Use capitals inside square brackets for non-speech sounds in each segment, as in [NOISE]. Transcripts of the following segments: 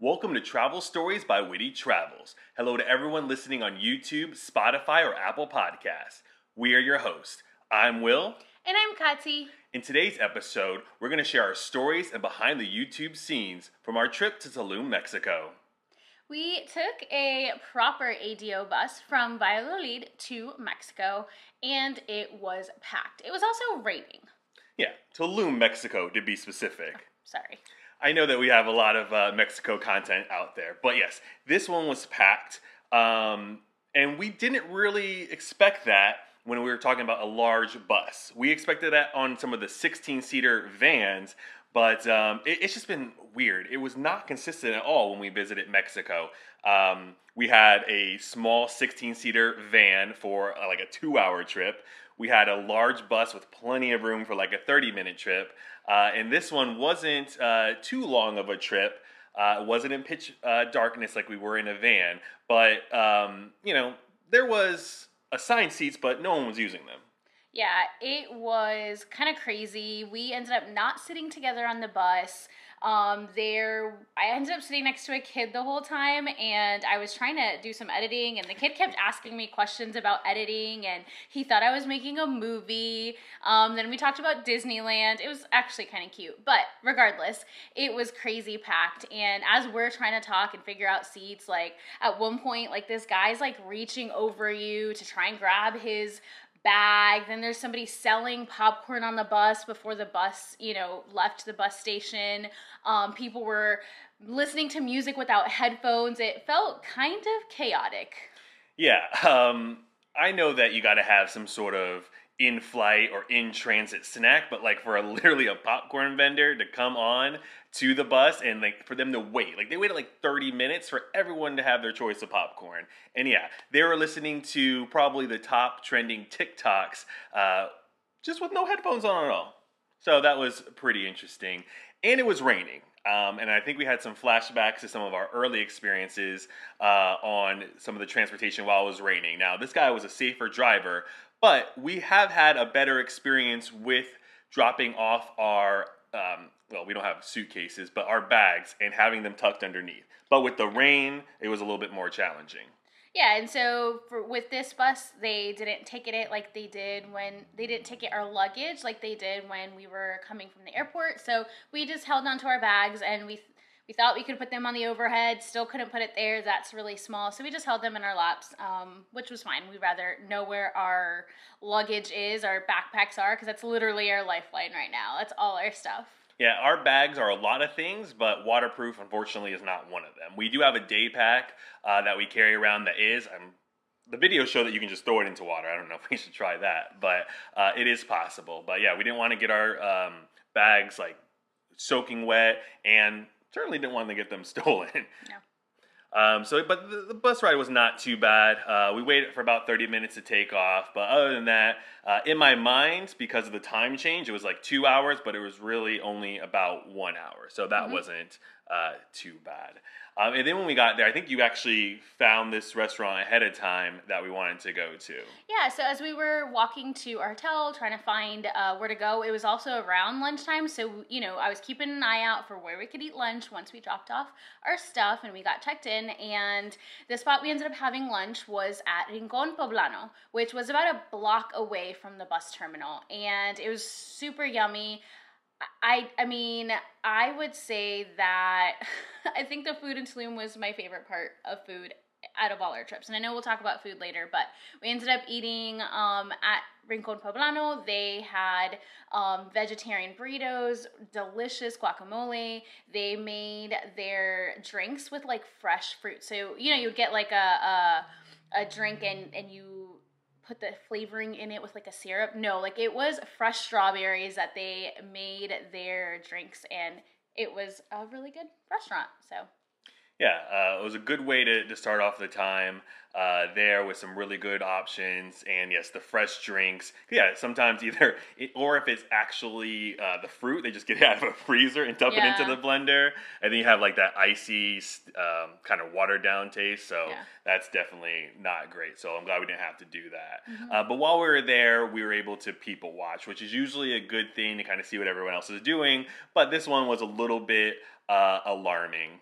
Welcome to Travel Stories by Witty Travels. Hello to everyone listening on YouTube, Spotify, or Apple Podcasts. We are your hosts. I'm Will. And I'm Kati. In today's episode, we're going to share our stories and behind the YouTube scenes from our trip to Tulum, Mexico. We took a proper ADO bus from Valladolid to Mexico, and it was packed. It was also raining. Yeah, Tulum, Mexico, to be specific. Oh, sorry. I know that we have a lot of uh, Mexico content out there, but yes, this one was packed. Um, and we didn't really expect that when we were talking about a large bus. We expected that on some of the 16 seater vans, but um, it, it's just been weird. It was not consistent at all when we visited Mexico. Um, we had a small 16 seater van for uh, like a two hour trip. We had a large bus with plenty of room for like a 30 minute trip. Uh, and this one wasn't uh, too long of a trip. Uh, it wasn't in pitch uh, darkness like we were in a van. But, um, you know, there was assigned seats, but no one was using them. Yeah, it was kind of crazy. We ended up not sitting together on the bus. Um, there, I ended up sitting next to a kid the whole time, and I was trying to do some editing, and the kid kept asking me questions about editing, and he thought I was making a movie. Um, then we talked about Disneyland. It was actually kind of cute, but regardless, it was crazy packed. And as we're trying to talk and figure out seats, like at one point, like this guy's like reaching over you to try and grab his bag. Then there's somebody selling popcorn on the bus before the bus, you know, left the bus station. Um, people were listening to music without headphones. It felt kind of chaotic. Yeah, um, I know that you got to have some sort of in flight or in transit snack, but like for a literally a popcorn vendor to come on to the bus and like for them to wait. Like they waited like 30 minutes for everyone to have their choice of popcorn. And yeah, they were listening to probably the top trending TikToks uh, just with no headphones on at all. So that was pretty interesting. And it was raining. Um, and I think we had some flashbacks to some of our early experiences uh, on some of the transportation while it was raining. Now, this guy was a safer driver, but we have had a better experience with dropping off our, um, well, we don't have suitcases, but our bags and having them tucked underneath. But with the rain, it was a little bit more challenging. Yeah, and so for with this bus, they didn't ticket it like they did when they didn't ticket our luggage like they did when we were coming from the airport. So we just held onto our bags and we we thought we could put them on the overhead, still couldn't put it there. That's really small. So we just held them in our laps, um, which was fine. We'd rather know where our luggage is, our backpacks are, because that's literally our lifeline right now. That's all our stuff. Yeah, our bags are a lot of things, but waterproof, unfortunately, is not one of them. We do have a day pack uh, that we carry around that is. Um, the videos show that you can just throw it into water. I don't know if we should try that, but uh, it is possible. But yeah, we didn't want to get our um, bags like soaking wet and certainly didn't want to get them [LAUGHS] stolen. No. Um, so, but the, the, bus ride was not too bad. Uh, we waited for about 30 minutes to take off. But other than that, uh, in my mind, because of the time change, it was like two hours, but it was really only about one hour. So that mm-hmm. wasn't uh, too bad. Um, and then when we got there, I think you actually found this restaurant ahead of time that we wanted to go to. Yeah, so as we were walking to our hotel, trying to find uh, where to go, it was also around lunchtime. So, you know, I was keeping an eye out for where we could eat lunch once we dropped off our stuff and we got checked in. And the spot we ended up having lunch was at Rincon Poblano, which was about a block away from the bus terminal. And it was super yummy. I I mean, I would say that [LAUGHS] I think the food in Tulum was my favorite part of food out of all our trips. And I know we'll talk about food later, but we ended up eating um, at Rincon Poblano. They had um, vegetarian burritos, delicious guacamole. They made their drinks with like fresh fruit. So, you know, you get like a, a, a drink and, and you put the flavoring in it with like a syrup. No, like it was fresh strawberries that they made their drinks, and it was a really good restaurant. So yeah, uh, it was a good way to, to start off the time uh, there with some really good options. And yes, the fresh drinks. Yeah, sometimes either, [LAUGHS] it, or if it's actually uh, the fruit, they just get it [LAUGHS] out of a freezer and dump yeah. it into the blender. And then you have like that icy, um, kind of watered down taste. So yeah. that's definitely not great. So I'm glad we didn't have to do that. Mm-hmm. Uh, but while we were there, we were able to people watch, which is usually a good thing to kind of see what everyone else is doing. But this one was a little bit uh, alarming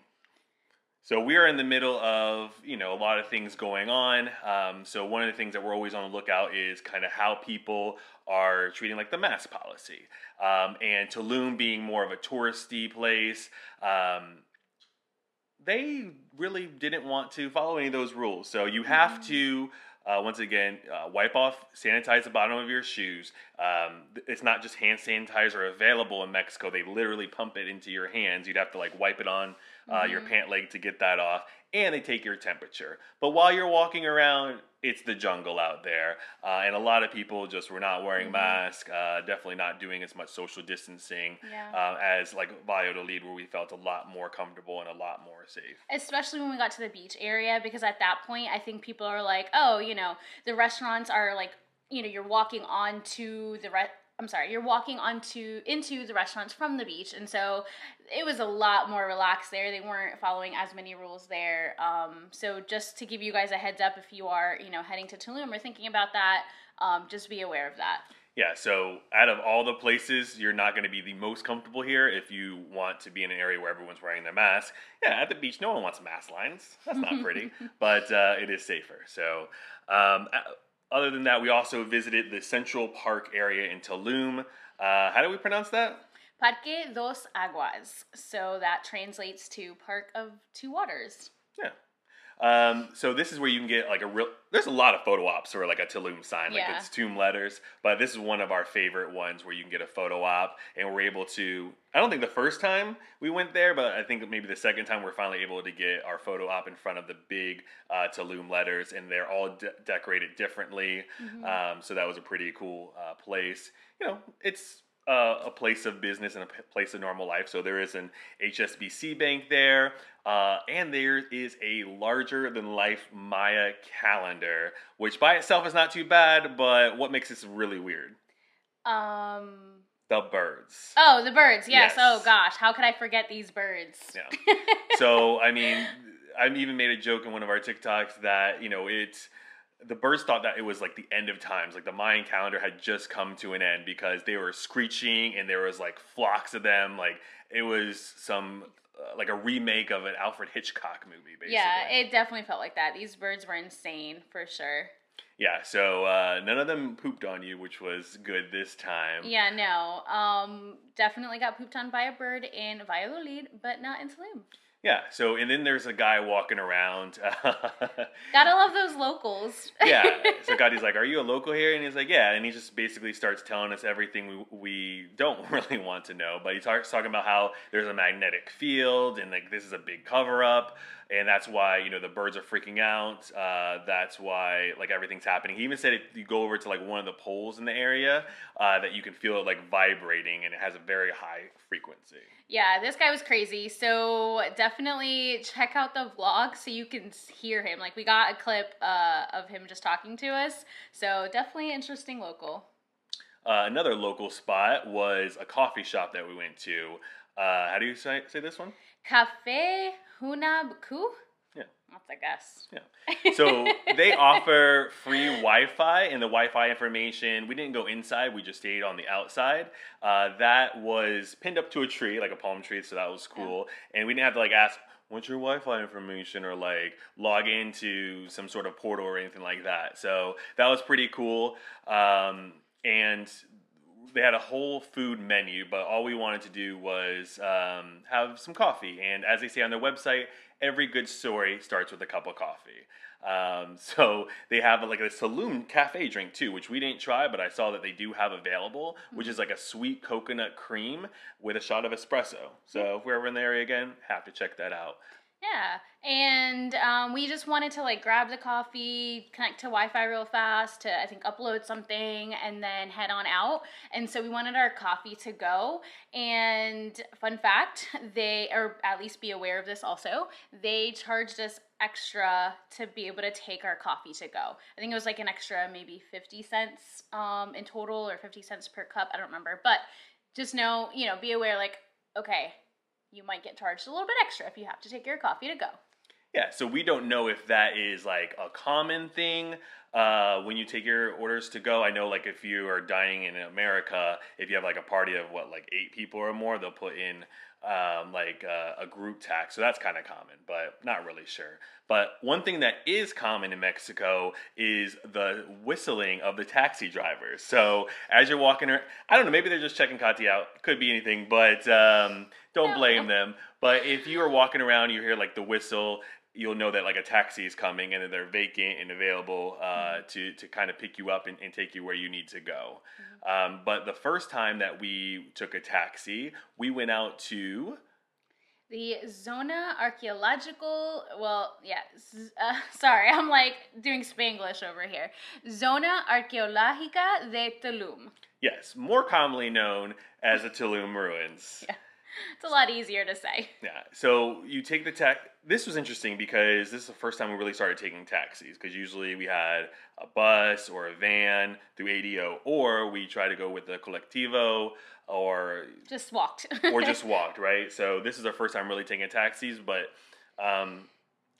So we are in the middle of you know a lot of things going on. Um, so one of the things that we're always on the lookout is kind of how people are treating like the mask policy. Um, and Tulum being more of a touristy place, um, they really didn't want to follow any of those rules. So you have to. Uh, once again, uh, wipe off, sanitize the bottom of your shoes. Um, it's not just hand sanitizer available in Mexico. They literally pump it into your hands. You'd have to like wipe it on uh, your pant leg to get that off, and they take your temperature. But while you're walking around, it's the jungle out there, uh, and a lot of people just were not wearing masks. Uh, definitely not doing as much social distancing Yeah. uh, as like Valladolid, where we felt a lot more comfortable and a lot more safe. especially when we got to the beach area because at that point i think people are like oh you know the restaurants are like you know you're walking onto the re- i'm sorry you're walking onto into the restaurants from the beach and so it was a lot more relaxed there they weren't following as many rules there um, so just to give you guys a heads up if you are you know heading to tulum or thinking about that um, just be aware of that Yeah, so out of all the places, you're not going to be the most comfortable here if you want to be in an area where everyone's wearing their mask. Yeah, at the beach, no one wants mask lines. That's not pretty, [LAUGHS] but uh, it is safer. So, um, other than that, we also visited the Central Park area in Tulum. Uh, how do we pronounce that? parque dos aguas so that translates to park of two waters Yeah. Um, so this is where you can get like a real. There's a lot of photo ops or like a Tulum sign, like Yeah. it's tomb letters. But this is one of our favorite ones where you can get a photo op, and we're able to. I don't think the first time we went there, but I think maybe the second time we're finally able to get our photo op in front of the big uh, Tulum letters, and they're all de- decorated differently. Um, so that was a pretty cool uh, place. You know, it's uh, a place of business and a p- place of normal life. So there is an HSBC bank there, uh, and there is a larger than life Maya calendar, which by itself is not too bad. But what makes this really weird? um The birds. Oh, the birds. Yes. Yes. Oh gosh, how could I forget these birds? Yeah. [LAUGHS] so I mean, I even made a joke in one of our TikToks that you know it's the birds thought that it was like the end of times, like the Mayan calendar had just come to an end because they were screeching and there was like flocks of them, like it was some uh, like a remake of an Alfred Hitchcock movie, basically. yeah, it definitely felt like that. These birds were insane for sure. yeah. So uh, none of them pooped on you, which was good this time. Yeah, no. Um, definitely got pooped on by a bird in Valladolid, but not in Tulum. Yeah. So and then there's a guy walking around. [LAUGHS] Gotta love those locals. yeah. [LAUGHS] So Gadi's like, "Are you a local here?" And he's like, "Yeah." And he just basically starts telling us everything we we don't [LAUGHS] really want to know. But he starts talking about how there's a magnetic field and like this is a big cover up, and that's why you know the birds are freaking out. Uh, that's why like everything's happening. He even said if you go over to like one of the poles in the area, uh, that you can feel it like vibrating and it has a very high frequency. Yeah, this guy was crazy. So definitely check out the vlog so you can hear him. Like we got a clip uh, of him just talking to us. So definitely interesting local. Uh, another local spot was a coffee shop that we went to. Uh, how do you say, say this one? Cafe Hunabku. Yeah. That's a guess. Yeah. So they [LAUGHS] offer free Wi-Fi, and the Wi-Fi information. We didn't go inside; we just stayed on the outside. Uh, that was pinned up to a tree, like a palm tree, so that was cool. And we didn't have to like ask, "What's your Wi-Fi information?" or like log into some sort of portal or anything like that. So that was pretty cool. Um, and they had a whole food menu, but all we wanted to do was um, have some coffee. And as they say on their website, every good story starts with a cup of coffee. Um, [LAUGHS] so they have like a saloon cafe drink too, which we didn't try, but I saw that they do have available, which is like a sweet coconut cream with a shot of espresso. So if we're ever in the area again, have to check that out. Yeah, and um, we just wanted to like grab the coffee, connect to Wi-Fi real fast to I think upload something, and then head on out. And so we wanted our coffee to go. And fun fact, [LAUGHS] they or at least be aware of this also. They charged us extra to be able to take our coffee to go. I think it was like an extra maybe fifty cents um, in total or fifty cents per cup. I don't remember, but just know you know be aware like okay you might get charged a little bit extra if you have to take your coffee to go. Yeah, so we don't know if that is like a common thing uh, when you take your orders to go. I know, like, if you are dining in America, if you have like a party of what, like eight people or more, they'll put in um, like uh, a group tax. So that's kind of common, but not really sure. But one thing that is common in Mexico is the whistling of the taxi drivers. So as you're walking, around, I don't know, maybe they're just checking Kati out. Could be anything, but um, don't blame them. But if you are walking around, you hear like the whistle. You'll know that like a taxi is coming and that they're vacant and available uh, to to kind of pick you up and, and take you where you need to go. Um, but the first time that we took a taxi, we went out to The Zona Archaeological, well, yeah, z- uh, [LAUGHS] sorry, I'm like doing Spanglish over here. Zona Arqueológica de Tulum. yes, more commonly known as the Tulum ruins. [LAUGHS] Yeah. It's a lot easier to say. Yeah. So you take the tax. This was interesting because this is the first time we really started taking taxis. Because usually we had a bus or a van through ADO, or we try to go with the colectivo, or Just walked. or just [LAUGHS] walked. Right. So this is our first time really taking taxis, but um,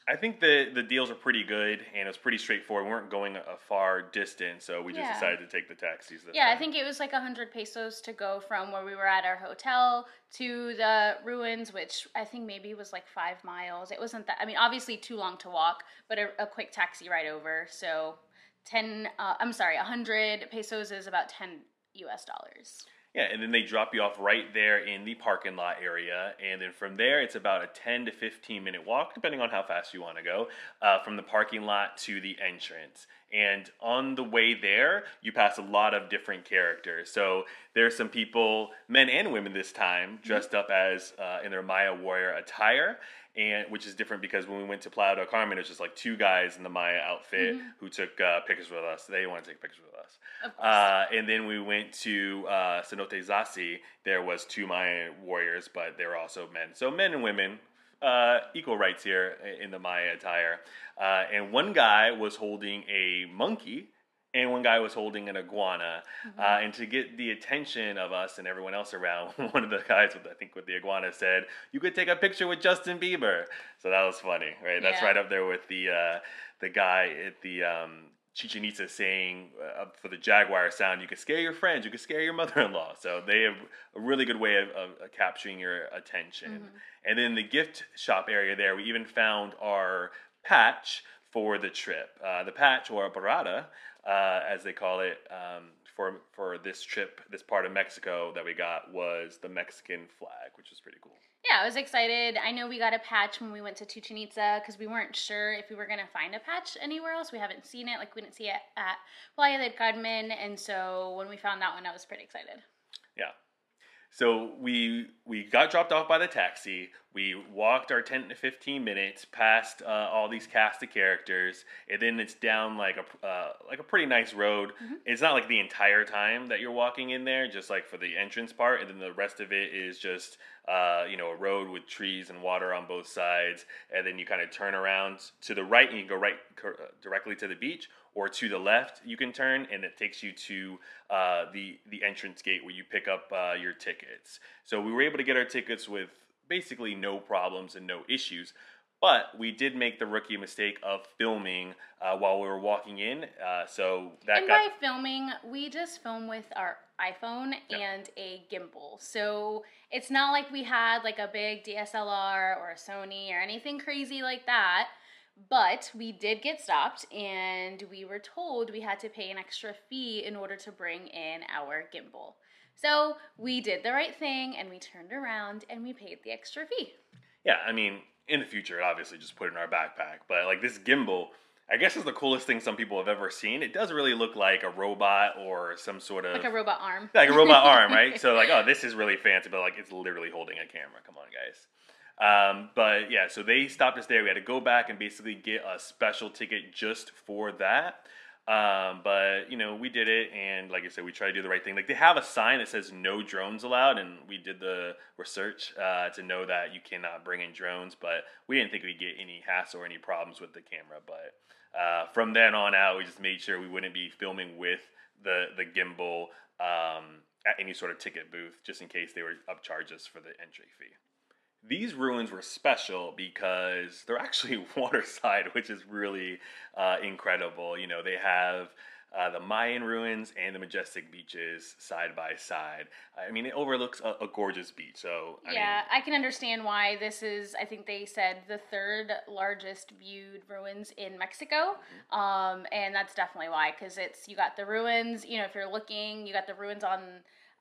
I think the the deals are pretty good and it's pretty straightforward. We weren't going a far distance, so we just Yeah. decided to take the taxis. This Yeah, I time. think it was like 100 pesos to go from where we were at our hotel to the ruins, which I think maybe was like five miles. It wasn't that, I mean, obviously too long to walk, but a, a quick taxi ride over. So 10, uh, I'm sorry, 100 pesos is about 10 US dollars. Yeah, and then they drop you off right there in the parking lot area, and then from there it's about a ten to fifteen minute walk, depending on how fast you want to go, uh, from the parking lot to the entrance. And on the way there, you pass a lot of different characters. So there's some people, men and women this time, dressed up as uh, in their Maya warrior attire. And which is different because when we went to Playa del Carmen, it's just like two guys in the Maya outfit who took uh, pictures with us. They want to take pictures with us. Uh, and then we went to uh, Cenote Zaci. There was two Maya warriors, but they were also men. So men and women, uh, equal rights here in the Maya attire. Uh, and one guy was holding a monkey, and one guy was holding an iguana. Mm-hmm. Uh, and to get the attention of us and everyone else around, [LAUGHS] one of the guys with I think with the iguana said, "You could take a picture with Justin Bieber." So that was funny, right? That's Yeah. right up there with the uh, the guy at the um, Chichen Itza saying uh, for the Jaguar sound, you could scare your friends, you could scare your [LAUGHS] mother-in-law. So they have a really good way of, of, of capturing your attention. Mm-hmm. And then the gift shop area there, we even found our patch for the trip. Uh, the patch or a parada, uh, as they call it, um, for for this trip, this part of Mexico that we got was the Mexican flag, which was pretty cool. Yeah, I was excited. I know we got a patch when we went to Chichen Itza because we weren't sure if we were going to find a patch anywhere else. We haven't seen it. Like, we didn't see it at Playa del Carmen. And so when we found that one, I was pretty excited. Yeah. So we we got dropped off by the taxi. We walked our ten to fifteen minutes past uh, all these cast of characters, and then it's down like a uh, like a pretty nice road. It's not like the entire time that you're walking in there, just like for the entrance part, and then the rest of it is just uh, you know a road with trees and water on both sides, and then you kind of turn around to the right and you go right cor- uh, directly to the beach, or to the left you can turn, and it takes you to uh, the the entrance gate where you pick up uh, your tickets. So we were able to get our tickets with basically no problems and no issues. But we did make the rookie mistake of filming uh, while we were walking in. Uh, so that and got by filming, we just film with our iPhone Yeah. and a gimbal. So it's not like we had like a big DSLR or a Sony or anything crazy like that. But we did get stopped and we were told we had to pay an extra fee in order to bring in our gimbal. So we did the right thing and we turned around and we paid the extra fee. Yeah, I mean, in the future, obviously, just put it in our backpack. But like this gimbal, I guess is the coolest thing some people have ever seen. It does really look like a robot or some sort of Like a robot arm. like a robot arm, right? [LAUGHS] So like, oh, this is really fancy, but like it's literally holding a camera. Come on, guys. Um, but yeah, so they stopped us there. We had to go back and basically get a special ticket just for that. Um, but you know, we did it, and like I said, we try to do the right thing. Like they have a sign that says "No drones allowed," and we did the research uh, to know that you cannot bring in drones. But we didn't think we'd get any hassle or any problems with the camera. But uh, from then on out, we just made sure we wouldn't be filming with the the gimbal um, at any sort of ticket booth, just in case they were upcharge us for the entry fee. These ruins were special because they're actually [LAUGHS] waterside, which is really uh, incredible. You know, they have uh, the Mayan ruins and the majestic beaches side by side. I mean, it overlooks a, a gorgeous beach. So I yeah, mean, I can understand why this is. I think they said the third largest viewed ruins in Mexico, Mm-hmm. um, and that's definitely why. Because it's you got the ruins. You know, if you're looking, you got the ruins on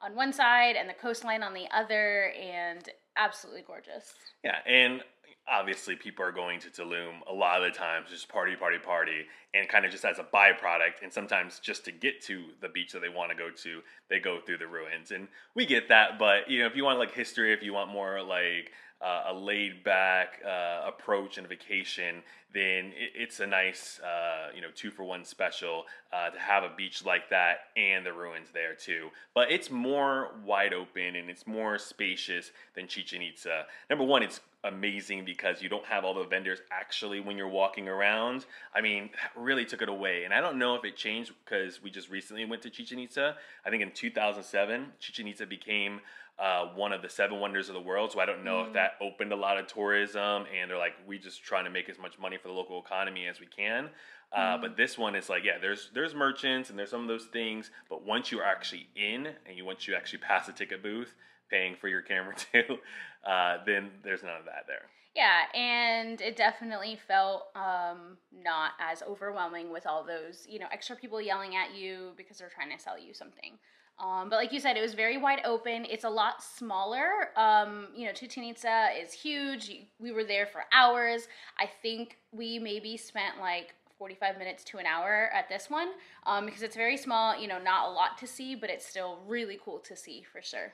on one side and the coastline on the other, and absolutely gorgeous. yeah, and obviously people are going to Tulum a lot of the times just party, party, party, and kind of just as a byproduct. And sometimes just to get to the beach that they want to go to, they go through the ruins, and we get that. But you know, if you want like history, if you want more like uh, a laid back uh, approach and vacation, then it, it's a nice, uh, you know, two for one special uh, to have a beach like that and the ruins there too. But it's more wide open and it's more spacious than Chichen Itza. Number one, it's amazing because you don't have all the vendors actually when you're walking around. I mean, that really took it away. And I don't know if it changed because we just recently went to Chichen Itza. I think in 2007, Chichen Itza became uh, one of the seven wonders of the world. So I don't know if that opened a lot of tourism and they're like, we just trying to make as much money for the local economy as we can. Uh, But this one is like, yeah, there's there's merchants and there's some of those things. But once you're actually in and you once you actually pass the ticket booth, paying for your camera [LAUGHS] too, uh, then there's none of that there. Yeah, and it definitely felt um, not as overwhelming with all those, you know, extra people yelling at you because they're trying to sell you something. Um, but like you said, it was very wide open. It's a lot smaller. Um, you know, Itza is huge. We were there for hours. I think we maybe spent like 45 minutes to an hour at this one um, because it's very small. You know, not a lot to see, but it's still really cool to see for sure.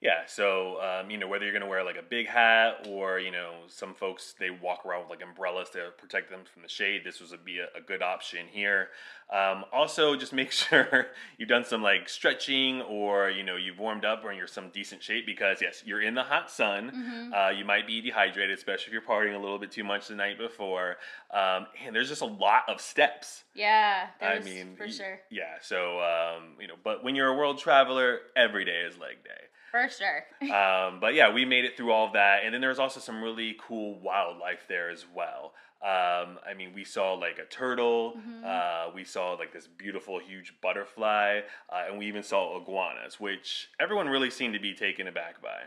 Yeah, so um, you know whether you're gonna wear like a big hat or you know some folks they walk around with like umbrellas to protect them from the shade. This was a be a, a good option here. Um, also, just make [LAUGHS] sure you've done some like stretching or you know you've warmed up or you're some decent shape because yes, you're in the hot sun. Uh, you might be dehydrated, especially if you're partying a little bit too much the night before. Um, and there's just a lot of steps. Yeah, I mean, for y- sure. Yeah, so um, you know, but when you're a world traveler, every day is leg day. For sure. [LAUGHS] Um, but yeah, we made it through all of that, and then there was also some really cool wildlife there as well. Um, I mean, we saw like a turtle, Mhm. uh, we saw like this beautiful, huge butterfly, uh, and we even saw iguanas, which everyone really seemed to be taken aback by.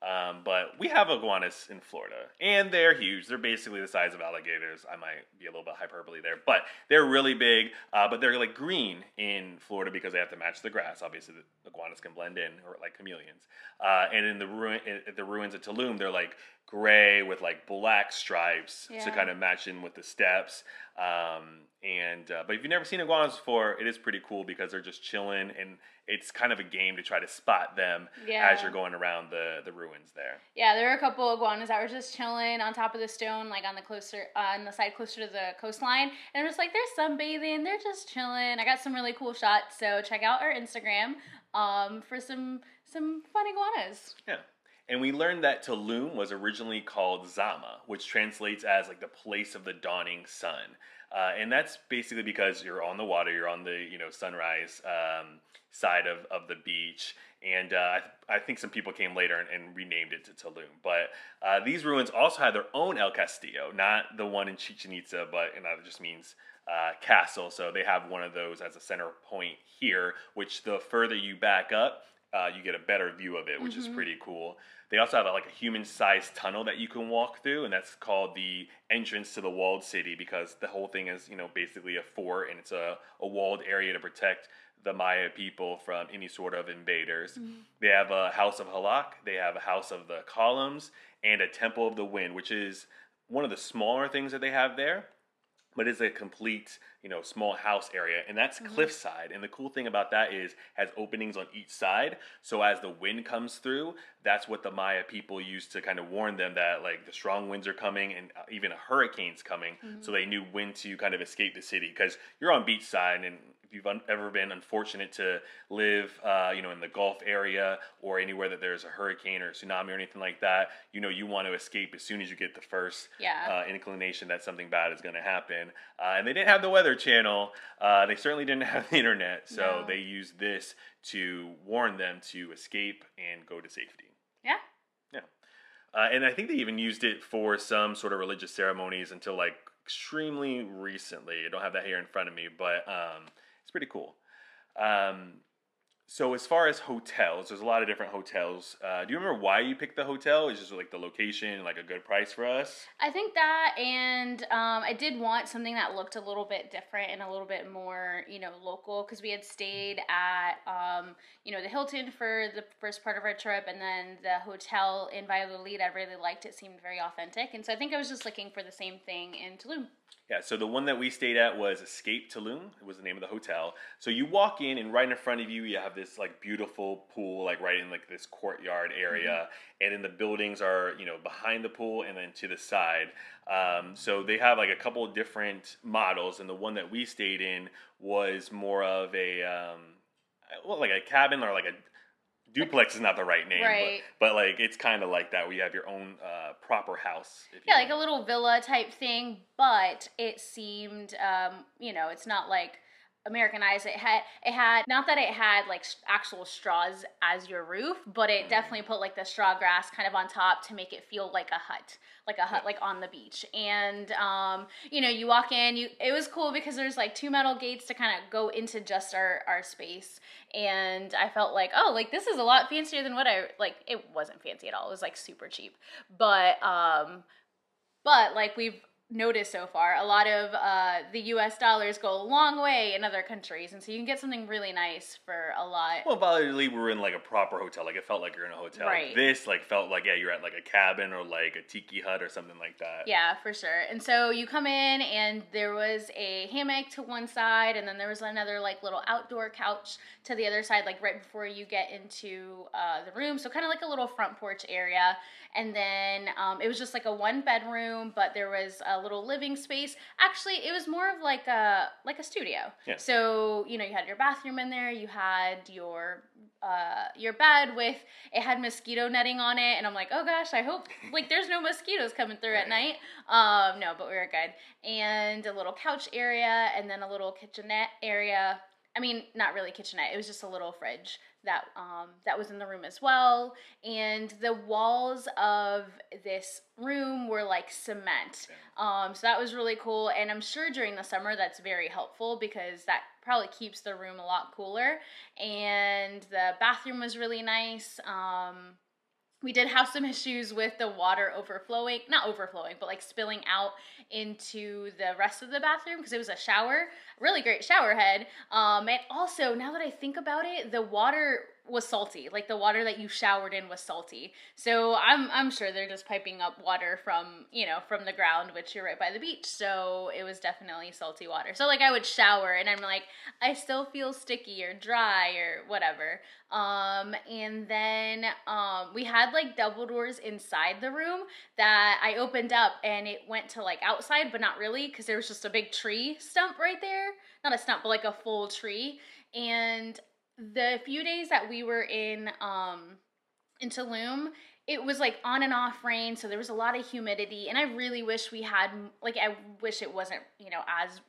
Um, but we have iguanas in Florida, and they're huge. They're basically the size of alligators. I might be a little bit hyperbole there, but they're really big. Uh, but they're like green in Florida because they have to match the grass. Obviously, the iguanas can blend in or like chameleons. Uh, and in the ruin, at the ruins of Tulum, they're like gray with like black stripes to kind of match in with the steps. Um, and uh, but if you've never seen iguanas before, it is pretty cool because they're just chilling, and it's kind of a game to try to spot them Yeah. as you're going around the the ruins there. Yeah, there were a couple iguanas that were just chilling on top of the stone, like on the closer uh, on the side closer to the coastline, and I'm just like, they're sunbathing, they're just chilling. I got some really cool shots, so check out our Instagram um, for some some fun iguanas. Yeah. And we learned that Tulum was originally called Zama, which translates as like the place of the dawning sun. Uh, and that's basically because you're on the water, you're on the you know sunrise um, side of, of the beach. And uh, I, th- I think some people came later and, and renamed it to Tulum. But uh, these ruins also had their own El Castillo, not the one in Chichen Itza, but and that just means uh, castle. So they have one of those as a center point here, which the further you back up, uh, you get a better view of it, which is Mhm. pretty cool. They also have a, like a human-sized tunnel that you can walk through, and that's called the entrance to the walled city because the whole thing is, you know, basically a fort, and it's a, a walled area to protect the Maya people from any sort of invaders. They have a house of Halak, they have a house of the columns, and a temple of the wind, which is one of the smaller things that they have there but it's a complete you know small house area and that's cliffside and the cool thing about that is has openings on each side so as the wind comes through that's what the maya people used to kind of warn them that like the strong winds are coming and uh, even a hurricane's coming so they knew when to kind of escape the city because you're on beachside and if you've un- ever been unfortunate to live uh, you know in the gulf area or anywhere that there's a hurricane or tsunami or anything like that you know you want to escape as soon as you get the first Yeah. uh, inclination that something bad is going to happen. Uh, and they didn't have the Weather Channel. Uh, they certainly didn't have the internet. So No. they used this to warn them to escape and go to safety. Yeah. Yeah. Uh, and I think they even used it for some sort of religious ceremonies until like extremely recently. I don't have that here in front of me, but um, it's pretty cool. Um, so as far as hotels, there's a lot of different hotels. Uh, do you remember why you picked the hotel? Is just like the location, like a good price for us? I think that, and um, I did want something that looked a little bit different and a little bit more, you know, local because we had stayed at, um, you know, the Hilton for the first part of our trip, and then the hotel in Valladolid. I really liked it; seemed very authentic, and so I think I was just looking for the same thing in Tulum. Yeah, so the one that we stayed at was Escape Tulum. It was the name of the hotel. So you walk in, and right in front of you, you have this like beautiful pool, like right in like this courtyard area, mm-hmm. and then the buildings are you know behind the pool and then to the side. Um, so they have like a couple of different models, and the one that we stayed in was more of a um, well, like a cabin or like a duplex is not the right name, right. But, but like it's kind of like that where you have your own uh, proper house. yeah, like a little villa type thing, but it seemed, um, you know, it's not like Americanized. It had it had not that it had like actual straws as your roof, but it mm. definitely put like the straw grass kind of on top to make it feel like a hut, like a hut like on the beach. And um, you know, you walk in, you it was cool because there's like two metal gates to kind of go into just our our space. And I felt like, oh, like this is a lot fancier than what I like. It wasn't fancy at all. It was like super cheap, but um, but like we've noticed so far, a lot of uh, the U.S. dollars go a long way in other countries, and so you can get something really nice for a lot. Well, Valladolid, we were in like a proper hotel. Like it felt like you're in a hotel. Right. This like felt like yeah, you're at like a cabin or like a tiki hut or something like that. Yeah, for sure. And so you come in, and there was a hammock to one side, and then there was another like little outdoor couch to the other side, like right before you get into uh, the room. So kind of like a little front porch area. And then um, it was just like a one bedroom, but there was a little living space. Actually, it was more of like a like a studio. Yeah. So you know, you had your bathroom in there. You had your uh, your bed with it had mosquito netting on it, and I'm like, oh gosh, I hope [LAUGHS] like there's no mosquitoes coming through right. at night. Um, no, but we were good. And a little couch area, and then a little kitchenette area. I mean, not really kitchenette. It was just a little fridge that um, that was in the room as well. And the walls of this room were like cement. Um, so that was really cool. And I'm sure during the summer that's very helpful because that probably keeps the room a lot cooler. And the bathroom was really nice. Um, we did have some issues with the water overflowing, not overflowing, but like spilling out into the rest of the bathroom because it was a shower, really great shower head. Um, and also, now that I think about it, the water was salty. Like the water that you showered in was salty. So I'm I'm sure they're just piping up water from, you know, from the ground, which you're right by the beach. So it was definitely salty water. So like I would shower and I'm like, I still feel sticky or dry or whatever. Um and then um we had like double doors inside the room that I opened up and it went to like outside, but not really because there was just a big tree stump right there. Not a stump, but like a full tree. And the few days that we were in um in Tulum, it was like on and off rain, so there was a lot of humidity, and I really wish we had like I wish it wasn't you know as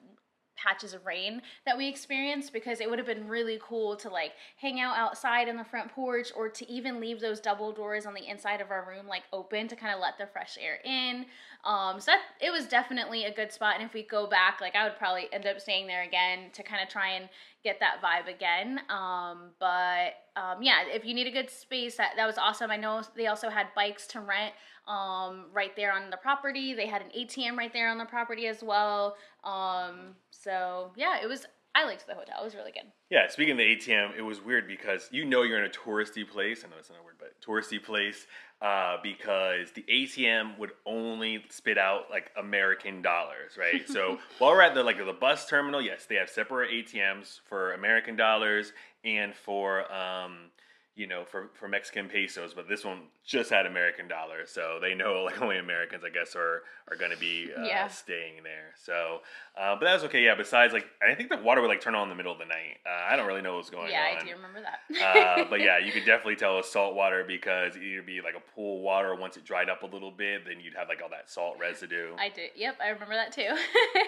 patches of rain that we experienced because it would have been really cool to like hang out outside in the front porch or to even leave those double doors on the inside of our room like open to kind of let the fresh air in. Um, so that it was definitely a good spot. And if we go back, like I would probably end up staying there again to kind of try and get that vibe again. Um, but um, yeah, if you need a good space, that, that was awesome. I know they also had bikes to rent um, right there on the property. They had an ATM right there on the property as well. Um, so yeah, it was. I liked the hotel. It was really good. Yeah, speaking of the ATM, it was weird because you know you're in a touristy place. I know it's not a word, but touristy place uh, because the ATM would only spit out like American dollars, right? [LAUGHS] so while we're at the like the bus terminal, yes, they have separate ATMs for American dollars and for um, you know, for, for Mexican pesos, but this one just had American dollars, so they know [LAUGHS] like only Americans, I guess, are are going to be uh, yeah. staying there. So, uh, but that was okay. Yeah. Besides, like, I think the water would like turn on in the middle of the night. Uh, I don't really know what's going yeah, on. Yeah, I do remember that. Uh, but [LAUGHS] yeah, you could definitely tell it's salt water because it'd be like a pool water. Once it dried up a little bit, then you'd have like all that salt residue. I do. Yep, I remember that too.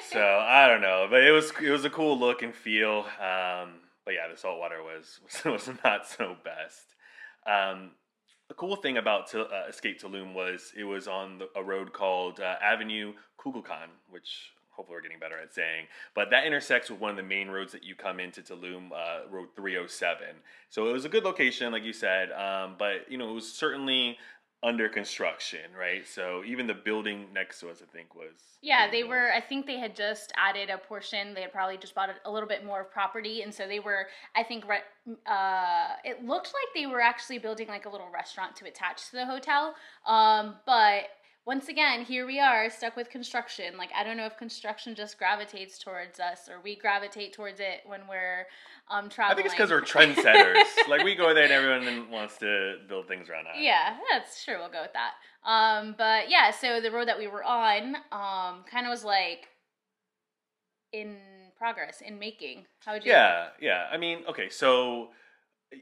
so [LAUGHS] I don't know, but it was it was a cool look and feel. Um, but yeah, the salt water was [LAUGHS] was, was not so best. Um, the cool thing about to, uh, Escape Tulum was it was on the, a road called uh, Avenue Kukulkan, which hopefully we're getting better at saying. But that intersects with one of the main roads that you come into Tulum, uh, Road 307. So it was a good location, like you said. Um, but you know, it was certainly under construction, right? So even the building next to us, I think, was yeah. They were. I think they had just added a portion. They had probably just bought a little bit more of property, and so they were. I think. Uh, it looked like they were actually building like a little restaurant to attach to the hotel. Um, but once again, here we are stuck with construction. Like, I don't know if construction just gravitates towards us or we gravitate towards it when we're um, traveling. I think it's because we're trendsetters. [LAUGHS] like, we go there and everyone wants to build things around us. Yeah, that's sure. We'll go with that. Um, but yeah, so the road that we were on um, kind of was like in progress, in making. How would you? Yeah, yeah. I mean, okay, so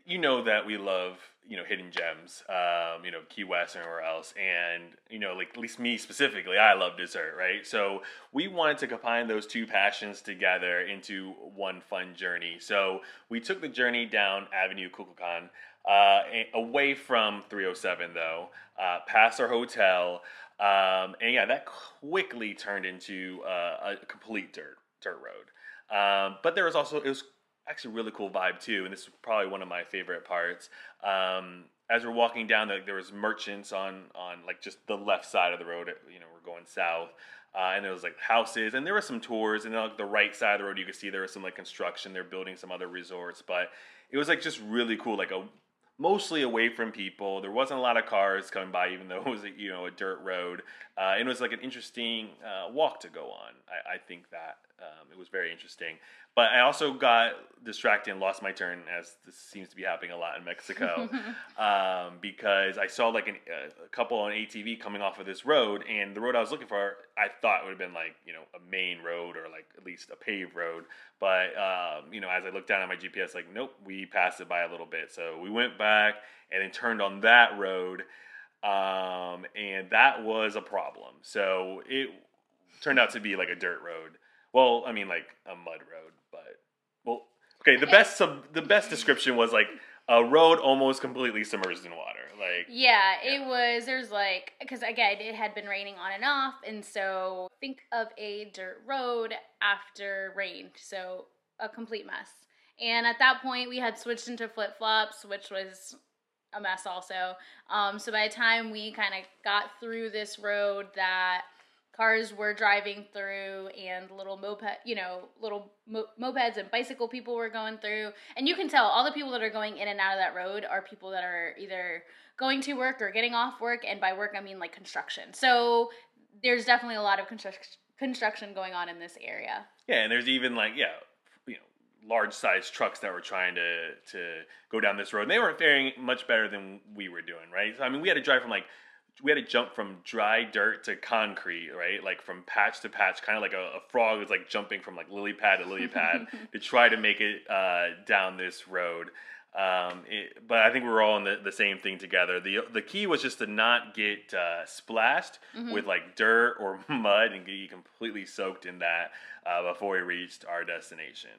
you know that we love you know hidden gems um, you know key west or anywhere else. And you know like at least me specifically i love dessert right? So we wanted to combine those two passions together into one fun journey. So we took the journey down avenue kukulkan uh, away from 307 though uh, past our hotel. Um, and yeah that quickly turned into uh, a complete dirt dirt road. Um, but there was also it was actually really cool vibe too, and this is probably one of my favorite parts. Um, as we're walking down, the, there was merchants on on like just the left side of the road. You know, we're going south, uh, and there was like houses, and there were some tours. And then like the right side of the road, you could see there was some like construction. They're building some other resorts, but it was like just really cool, like a mostly away from people. There wasn't a lot of cars coming by, even though it was a, you know a dirt road. Uh, it was like an interesting uh, walk to go on. I, I think that um, it was very interesting. But I also got distracted and lost my turn, as this seems to be happening a lot in Mexico, [LAUGHS] um, because I saw like an, a couple on ATV coming off of this road, and the road I was looking for, I thought would have been like you know a main road or like at least a paved road. But um, you know, as I looked down at my GPS, like nope, we passed it by a little bit. So we went back and then turned on that road, um, and that was a problem. So it turned out to be like a dirt road. Well, I mean like a mud road but well, okay. The best sub, the best description was like a road almost completely submerged in water. Like yeah, yeah. it was. There's like because again it had been raining on and off, and so think of a dirt road after rain, so a complete mess. And at that point, we had switched into flip flops, which was a mess also. Um, so by the time we kind of got through this road that cars were driving through and little moped, you know, little mo- mopeds and bicycle people were going through. And you can tell all the people that are going in and out of that road are people that are either going to work or getting off work. And by work, I mean like construction. So there's definitely a lot of construction construction going on in this area. Yeah, and there's even like yeah, you know, large size trucks that were trying to to go down this road. And they weren't faring much better than we were doing, right? So I mean, we had to drive from like we had to jump from dry dirt to concrete, right? Like from patch to patch, kind of like a, a frog was like jumping from like lily pad to lily pad [LAUGHS] to try to make it uh, down this road. Um, it, but I think we were all in the, the same thing together. The the key was just to not get uh, splashed mm-hmm. with like dirt or [LAUGHS] mud and get completely soaked in that uh, before we reached our destination.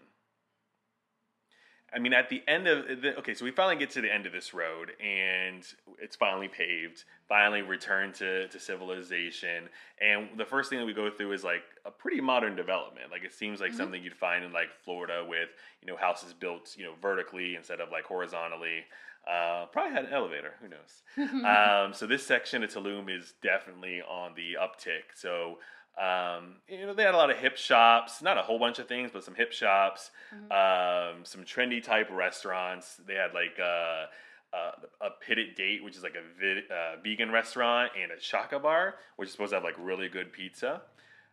I mean, at the end of the okay, so we finally get to the end of this road, and it's finally paved. Finally, return to to civilization, and the first thing that we go through is like a pretty modern development. Like it seems like mm-hmm. something you'd find in like Florida, with you know houses built you know vertically instead of like horizontally. Uh, probably had an elevator. Who knows? [LAUGHS] um, so this section of Tulum is definitely on the uptick. So um, you know, they had a lot of hip shops, not a whole bunch of things, but some hip shops, mm-hmm. um, some trendy type restaurants. They had like uh, uh, a pitted date, which is like a vid, uh, vegan restaurant, and a shaka bar, which is supposed to have like really good pizza.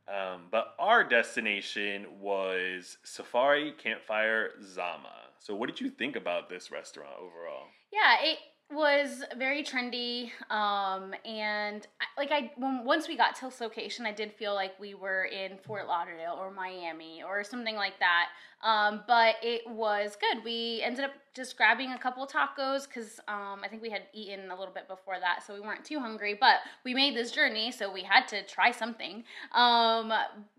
Um, but our destination was Safari Campfire Zama. So, what did you think about this restaurant overall? Yeah, it was very trendy um, and I, like i when, once we got to this location i did feel like we were in fort lauderdale or miami or something like that um, but it was good. We ended up just grabbing a couple tacos because um, i think we had eaten a little bit before that so we weren't too hungry but we made this journey so we had to try something. Um,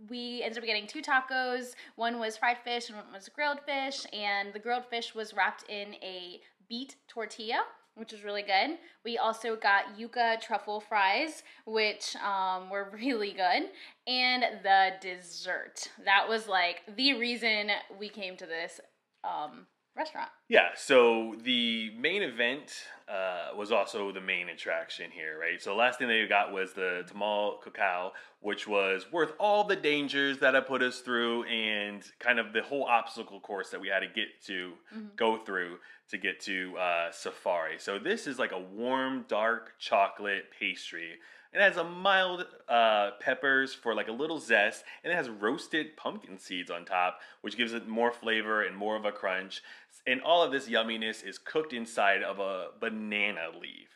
we ended up getting two tacos. One was fried fish and one was grilled fish and the grilled fish was wrapped in a beet tortilla which was really good. We also got yuca truffle fries, which um, were [LAUGHS] really good, and the dessert. That was like the reason we came to this um, restaurant. Yeah, so the main event uh, was also the main attraction here, right? So the last thing that you got was the Tamal Cacao, which was worth all the dangers that I put us through and kind of the whole obstacle course that we had to get to Mhm. go through to get to uh, Safari. So this is like a warm, dark chocolate pastry. It has a mild uh, peppers for like a little zest, and it has roasted pumpkin seeds on top, which gives it more flavor and more of a crunch. And all of this yumminess is cooked inside of a banana leaf.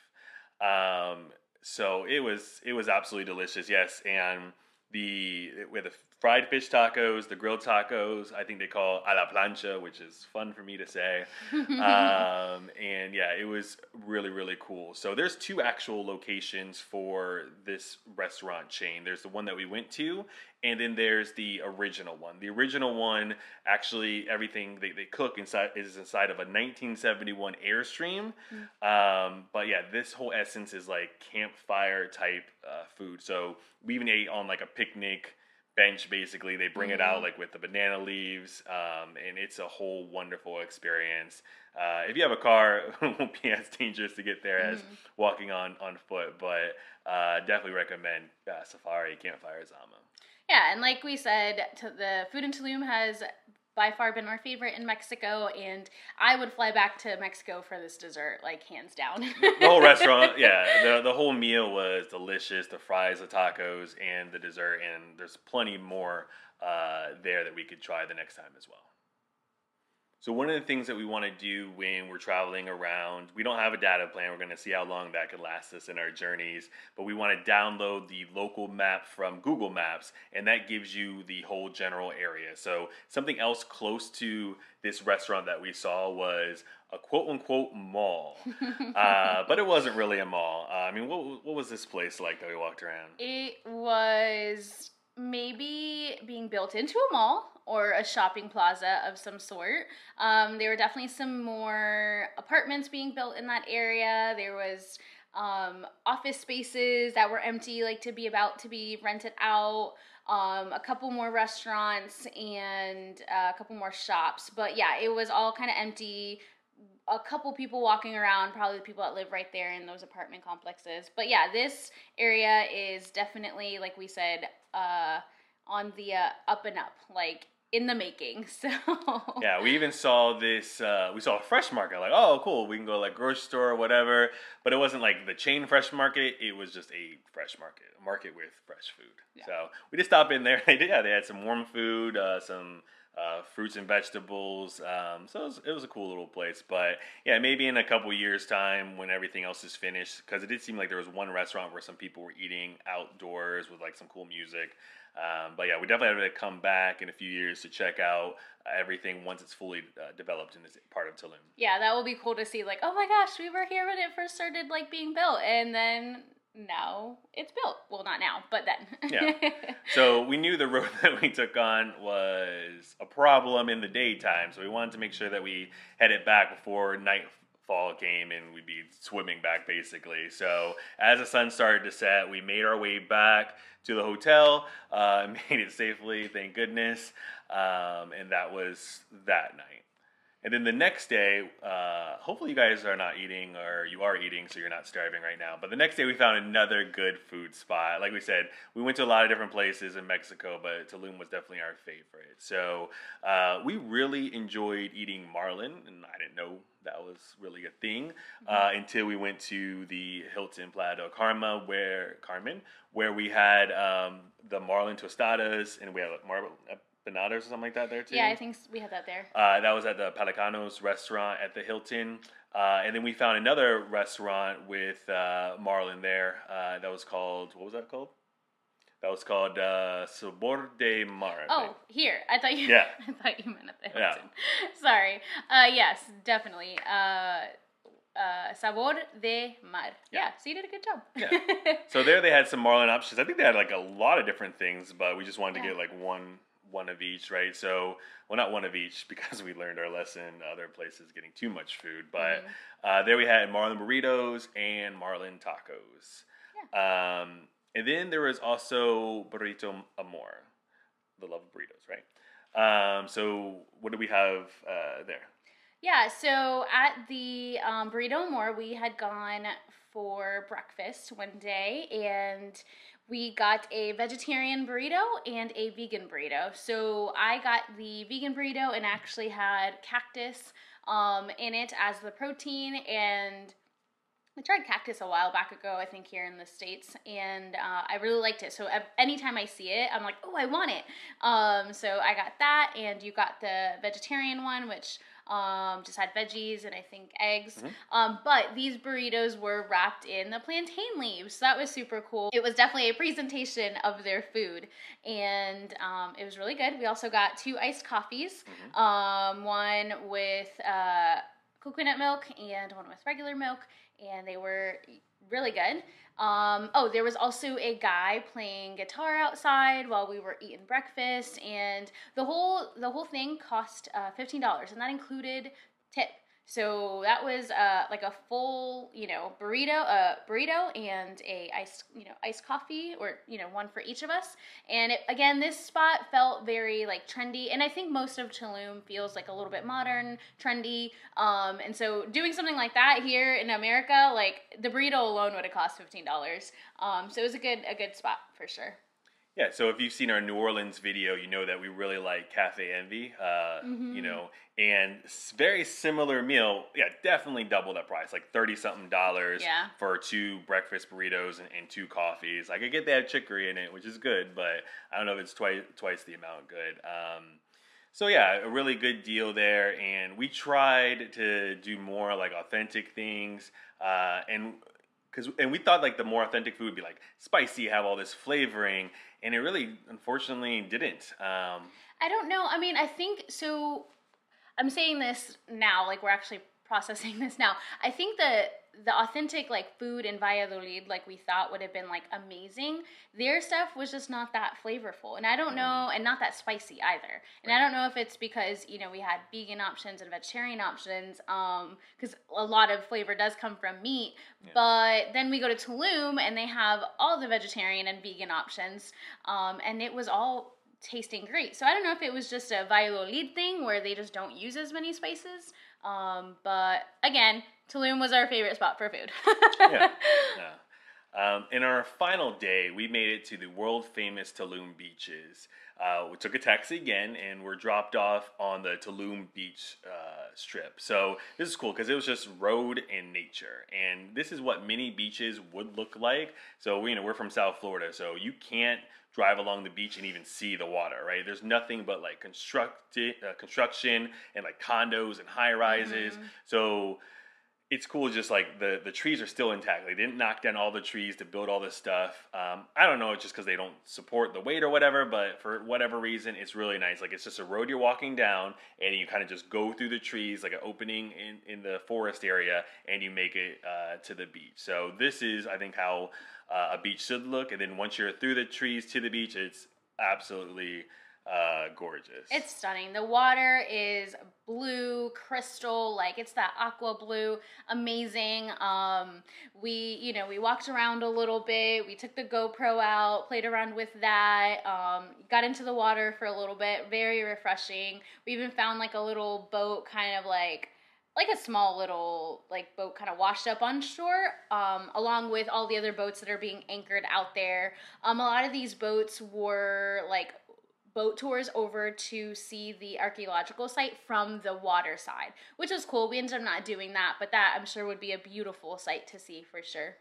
Um, so it was it was absolutely delicious. Yes, and the with the fried fish tacos, the grilled tacos, I think they call a la plancha, which is fun for me to say. [LAUGHS] um, and yeah, it was really really cool. So there's two actual locations for this restaurant chain. There's the one that we went to, and then there's the original one. The original one, actually, everything they, they cook inside is inside of a 1971 Airstream. Um, but yeah, this whole essence is like campfire type uh, food. So we even ate on like a picnic bench basically. They bring it out like with the banana leaves um, and it's a whole wonderful experience. Uh, if you have a car [LAUGHS] it won't be as dangerous to get there as walking on on foot but uh, definitely recommend uh, safari campfire zama. Yeah, and like we said, to the food in Tulum has by far been our favorite in Mexico, and I would fly back to Mexico for this dessert, like hands down. [LAUGHS] the whole restaurant [LAUGHS] yeah the, the whole meal was delicious the fries the tacos and the dessert and there's plenty more uh, there that we could try the next time as well so one of the things that we want to do when we're traveling around we don't have a data plan we're going to see how long that could last us in our journeys but we want to download the local map from google maps and that gives you the whole general area so something else close to this restaurant that we saw was a quote unquote mall [LAUGHS] uh, but it wasn't really a mall. Uh, I mean, what what was this place like that we walked around? it was maybe being built into a mall or a shopping plaza of some sort. Um, there were definitely some more apartments being built in that area. There was um, office spaces that were empty, like to be about to be rented out. Um, a couple more restaurants and uh, a couple more shops. But yeah, it was all kind of empty. A couple people walking around, probably the people that live right there in those apartment complexes. But yeah, this area is definitely, like we said, uh, on the uh, up and up, like in the making. [LAUGHS] So Yeah, we even saw this. Uh, we saw a fresh market. Like, oh, cool, we can go like grocery store or whatever. But it wasn't like the chain fresh market. It was just a fresh market, a market with fresh food. Yeah. So we just stopped in there. They [LAUGHS] did, yeah, they had some warm food, uh, some uh, fruits and vegetables. Um, so it was, it was a cool little place. But yeah, maybe in a couple years' time when everything else is finished, because it did seem like there was one restaurant where some people were eating outdoors with like some cool music. Um, but yeah, we definitely have to come back in a few years to check out everything once it's fully uh, developed in this part of Tulum. yeah, that will be cool to see. Like, oh my gosh, we were here when it first started like being built, and then now it's built. Well, not now, but then. Yeah. [LAUGHS] So we knew the road [LAUGHS] that we took on was a problem in the daytime, so we wanted to make sure that we headed back before nightfall came and we'd be swimming back basically. So as the sun started to set, we made our way back to the hotel, uh, [LAUGHS] made it safely, thank goodness, um, and that was that night. And then the next day, uh, hopefully you guys are not eating or you are eating, so you're not starving right now. But the next day we found another good food spot. Like we said, we went to a lot of different places in Mexico, but Tulum was definitely our favorite. So uh, we really enjoyed eating marlin, and I didn't know that was really a thing uh, until we went to the Hilton Playa del Carmen, where Carmen, where we had um, the marlin tostadas, and we had marlin empanadas or something like that there too. yeah, I think we had that there. Uh, that was at the Pelicanos restaurant at the Hilton. Uh, and then we found another restaurant with uh, Marlin there. Uh, that was called, what was that called? That was called uh, Sabor de Mar. Oh, here. I thought you. Yeah. [LAUGHS] I thought you meant at the Yeah. Hilton. [LAUGHS] Sorry. Uh, yes, definitely. Uh, uh, sabor de mar. Yeah. So you did a good job. Yeah. [LAUGHS] So there they had some Marlin options. I think they had like a lot of different things, but we just wanted to get like one one of each, right? So, well, not one of each [LAUGHS] because we learned our lesson. Other places getting too much food, but uh, there we had Marlin burritos and Marlin tacos. Um, and then there was also burrito amor, the love of burritos, right? Um, so what do we have uh, there? Yeah, so at the um, Burrito Amor, we had gone for breakfast one day and we got a vegetarian burrito and a vegan burrito. So I got the vegan burrito and actually had cactus um, in it as the protein and I tried cactus a while back ago, I think here in the states, and uh, I really liked it. So anytime I see it, I'm like, oh, I want it. Um, so I got that, and you got the vegetarian one, which um, just had veggies and I think eggs. Mm-hmm. Um, but these burritos were wrapped in the plantain leaves. So that was super cool. It was definitely a presentation of their food, and um, it was really good. We also got two iced coffees, mm-hmm. Um, one with uh, coconut milk and one with regular milk and they were really good. Um, oh, there was also a guy playing guitar outside while we were eating breakfast, and the whole the whole thing cost uh, fifteen dollars, and that included tip. So that was uh, like a full, you know, burrito, uh, burrito, and a iced, you know, iced coffee, or you know, one for each of us. And it, again, this spot felt very like trendy, and I think most of Tulum feels like a little bit modern, trendy. Um, and so doing something like that here in America, like the burrito alone would have cost fifteen dollars. Um, so it was a good, a good spot for sure. Yeah, so if you've seen our New Orleans video, you know that we really like Cafe Envie. Uh, mm-hmm. You know, and very similar meal. Yeah, definitely double that price, like thirty something dollars yeah. for two breakfast burritos and, and, two coffees. I could get that chicory in it, which is good, but I don't know if it's twice twice the amount good. Um, so yeah, a really good deal there, and we tried to do more like authentic things, uh, and because and we thought like the more authentic food would be like spicy, have all this flavoring, and it really, unfortunately, didn't. Um, I don't know. I mean, I think so. I'm saying this now, like we're actually processing [LAUGHS] this now. I think that the authentic like food in Valladolid, like we thought would have been like amazing. Their stuff was just not that flavorful, and I don't know, mm. and not that spicy either. And I don't know if it's because you know we had vegan options and vegetarian options, um, because a lot of flavor does come from meat. Yeah. But then we go to Tulum and they have all the vegetarian and vegan options, um, and it was all tasting great. So I don't know if it was just a Valladolid thing where they just don't use as many spices. Um, but again, Tulum was our favorite spot for food. [LAUGHS] yeah. yeah. Um, in our final day, we made it to the world famous Tulum beaches. Uh, we took a taxi again and were dropped off on the Tulum beach uh, strip. So this is cool because it was just road and nature, and this is what many beaches would look like. So we, you know, we're from South Florida, so you can't drive along the beach and even see the water, right? There's nothing but like constructi- uh, construction and like condos and high rises. Mm-hmm. So it's cool just like the the trees are still intact they didn't knock down all the trees to build all this stuff um, i don't know it's just because they don't support the weight or whatever but for whatever reason it's really nice like it's just a road you're walking down and you kind of just go through the trees like an opening in, in the forest area and you make it uh, to the beach so this is i think how uh, a beach should look and then once you're through the trees to the beach it's absolutely uh, gorgeous. It's stunning. The water is blue, crystal, like it's that aqua blue, amazing. Um, we, you know, we walked around a little bit. We took the GoPro out, played around with that, um, got into the water for a little bit. Very refreshing. We even found like a little boat, kind of like like a small little like boat kind of washed up on shore um, along with all the other boats that are being anchored out there um, a lot of these boats were like boat tours over to see the archaeological site from the water side, which was cool. We ended up not doing that, but that I'm sure would be a beautiful sight to see for sure.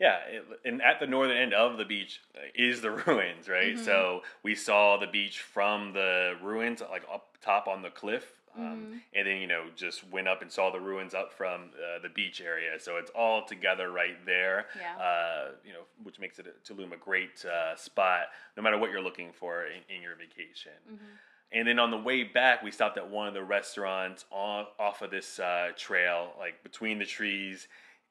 Yeah, and at the northern end of the beach uh, is the [LAUGHS] ruins, right? Mm-hmm. So we saw the beach from the ruins, like up top on the cliff um, mm-hmm. And then, you know, just went up and saw the ruins up from uh, the beach area. So it's all together right there, yeah. uh, you know, which makes it Tulum a great uh, spot no matter what you're looking for in, in your vacation. Mm-hmm. And then on the way back, we stopped at one of the restaurants off, off of this uh, trail, like between the trees.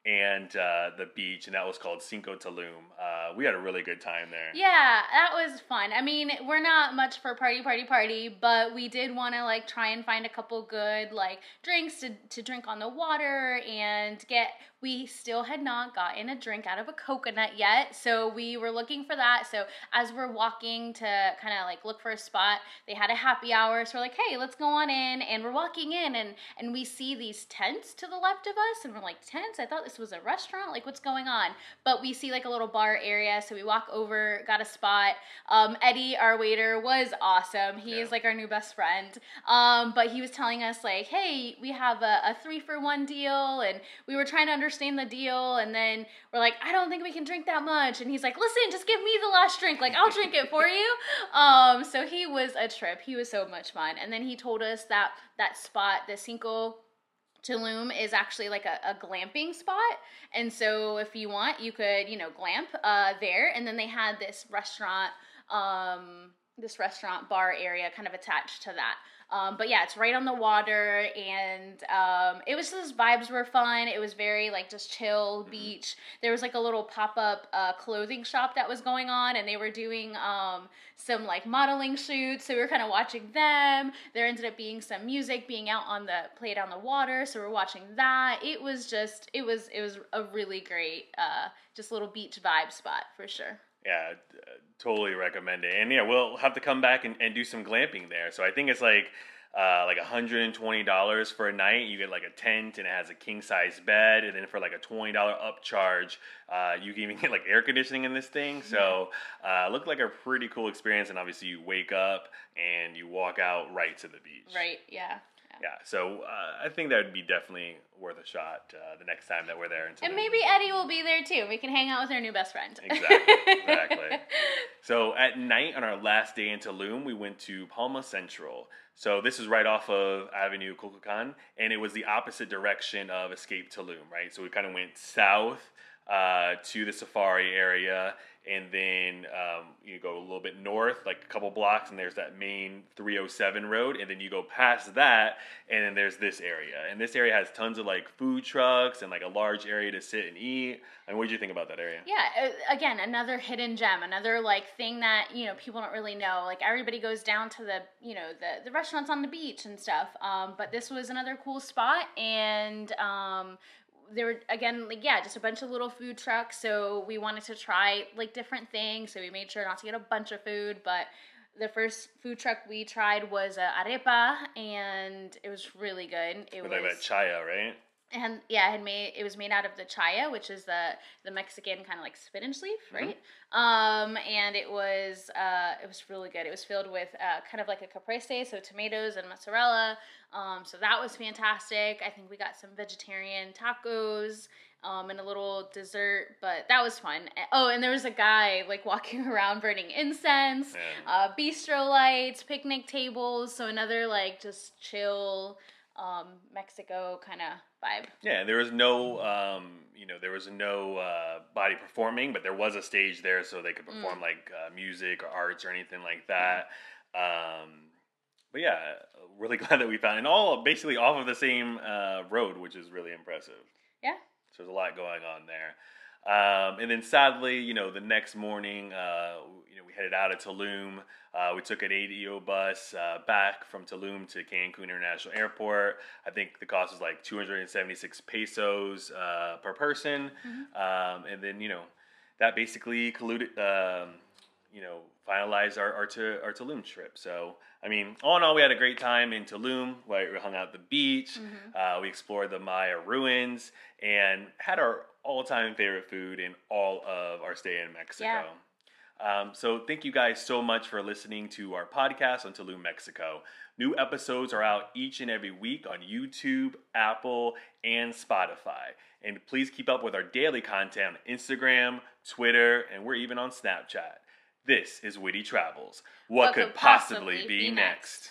And uh, the beach, and that was called Cinco Tulum. Uh, we had a really good time there. Yeah, that was fun. I mean, we're not much for party, party, party, but we did want to like try and find a couple good like drinks to to drink on the water and get. We still had not gotten a drink out of a coconut yet, so we were looking for that. So as we're walking to kind of like look for a spot, they had a happy hour. So we're like, hey, let's go on in, and we're walking in, and and we see these tents to the left of us, and we're like, tents? I thought this was a restaurant. Like, what's going on? But we see like a little bar area, so we walk over, got a spot. Um, Eddie, our waiter, was awesome. He Yeah. is like our new best friend. Um, but he was telling us like, hey, we have a, a three for one deal, and we were trying to understand the deal, and then we're like, I don't think we can drink that much, and he's like, listen, just give me the last drink, like I'll drink it for you. [LAUGHS] Um, so he was a trip. He was so much fun, and then he told us that that spot, the Cinco Tulum is actually like a, a glamping spot. And so if you want, you could, you know, glamp uh, there. And then they had this restaurant, um, this restaurant bar area kind of attached to that. Um, but yeah, it's right on the water, and um, it was just vibes were fun. It was very like just chill beach. There was like a little pop up uh, clothing shop that was going on, and they were doing um, some like modeling shoots. So we were kind of watching them. There ended up being some music being out on the played on the water, so we're watching that. It was just it was it was a really great uh, just little beach vibe spot for sure. Yeah, totally recommend it. And yeah, we'll have to come back and, and do some glamping there. So I think it's like uh, like $120 for a night. You get like a tent and it has a king size bed. And then for like a $20 upcharge, uh, you can even get like air conditioning in this thing. So uh, looked like a pretty cool experience. And obviously, you wake up and you walk out right to the beach. Right? Yeah. Yeah, so uh, I think that would be definitely worth a shot uh, the next time that we're there. in And maybe Eddie will be there too. We can hang out with our new best friend. Exactly, exactly. [LAUGHS] So at night on our last day in Tulum, we went to Palma Central. So this is right off of Avenue Kukulkan, and it was the opposite direction of Escape Tulum, right? So we kind of went south uh, to the safari area, and then um, you go a little bit north, like a couple blocks, and there's that main 307 road, and then you go past that, and then there's this area, and this area has tons of like food trucks and like a large area to sit and eat. I mean, what did you think about that area? Yeah, uh, again, another hidden gem, another like thing that you know people don't really know. Like everybody goes down to the you know the the restaurants on the beach and stuff. Um, but this was another cool spot, and um, there were again like yeah, just a bunch of little food trucks. So we wanted to try like different things. So we made sure not to get a bunch of food, but. The first food truck we tried was a arepa, and it was really good. It was like that chaya, right? And yeah, it had made it was made out of the chaya, which is the the Mexican kind of like spinach leaf, right? Um, and it was uh, it was really good. It was filled with uh, kind of like a caprese, so tomatoes and mozzarella. Um, so that was fantastic. I think we got some vegetarian tacos. Um, and a little dessert, but that was fun. Oh, and there was a guy like [LAUGHS] walking around burning incense, Yeah. uh, bistro lights, picnic tables. So another like just chill um, Mexico kind of vibe. Yeah, there was no, um, you know, there was no uh, body performing, but there was a stage there so they could Mm. perform like uh, music or arts or anything like that. Um, but yeah, really [LAUGHS] glad that we found, and all basically off of the same uh, road, which is really impressive. Yeah. So there's a lot going on there. Um, and then sadly, you know, the next morning, uh, you know, we headed out of Tulum. Uh, we took an ADO bus uh, back from Tulum to Cancun International Airport. I think the cost was like 276 pesos uh, per person. Um, and then, you know, that basically colluded, um, you know, finalized our, our, to, our Tulum trip. So, I mean, all in all, we had a great time in Tulum. Right, we hung out at the beach. Uh, we explored the Maya ruins and had our all-time favorite food in all of our stay in Mexico. Um, so thank you guys so much for listening to our podcast on Tulum, Mexico. New episodes are out each and every week on YouTube, Apple, and Spotify. And please keep up with our daily content on Instagram, Twitter, and we're even on Snapchat. This is Witty Travels. What, could possibly, be, next?